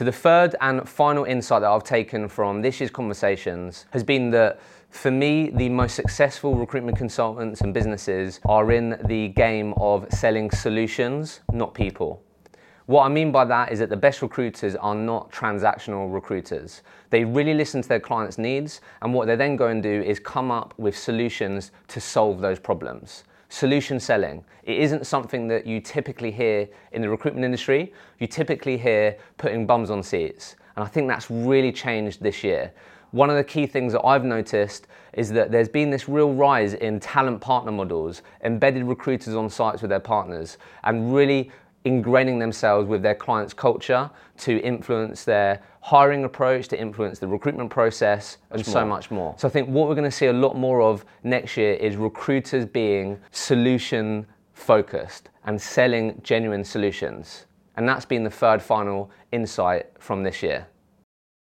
So, the third and final insight that I've taken from this year's conversations has been that for me, the most successful recruitment consultants and businesses are in the game of selling solutions, not people. What I mean by that is that the best recruiters are not transactional recruiters. They really listen to their clients' needs, and what they then go and do is come up with solutions to solve those problems. Solution selling. It isn't something that you typically hear in the recruitment industry. You typically hear putting bums on seats. And I think that's really changed this year. One of the key things that I've noticed is that there's been this real rise in talent partner models, embedded recruiters on sites with their partners, and really ingraining themselves with their client's culture to influence their hiring approach, to influence the recruitment process, and so much more. So I think what we're going to see a lot more of next year is recruiters being solution focused and selling genuine solutions. And that's been the third final insight from this year.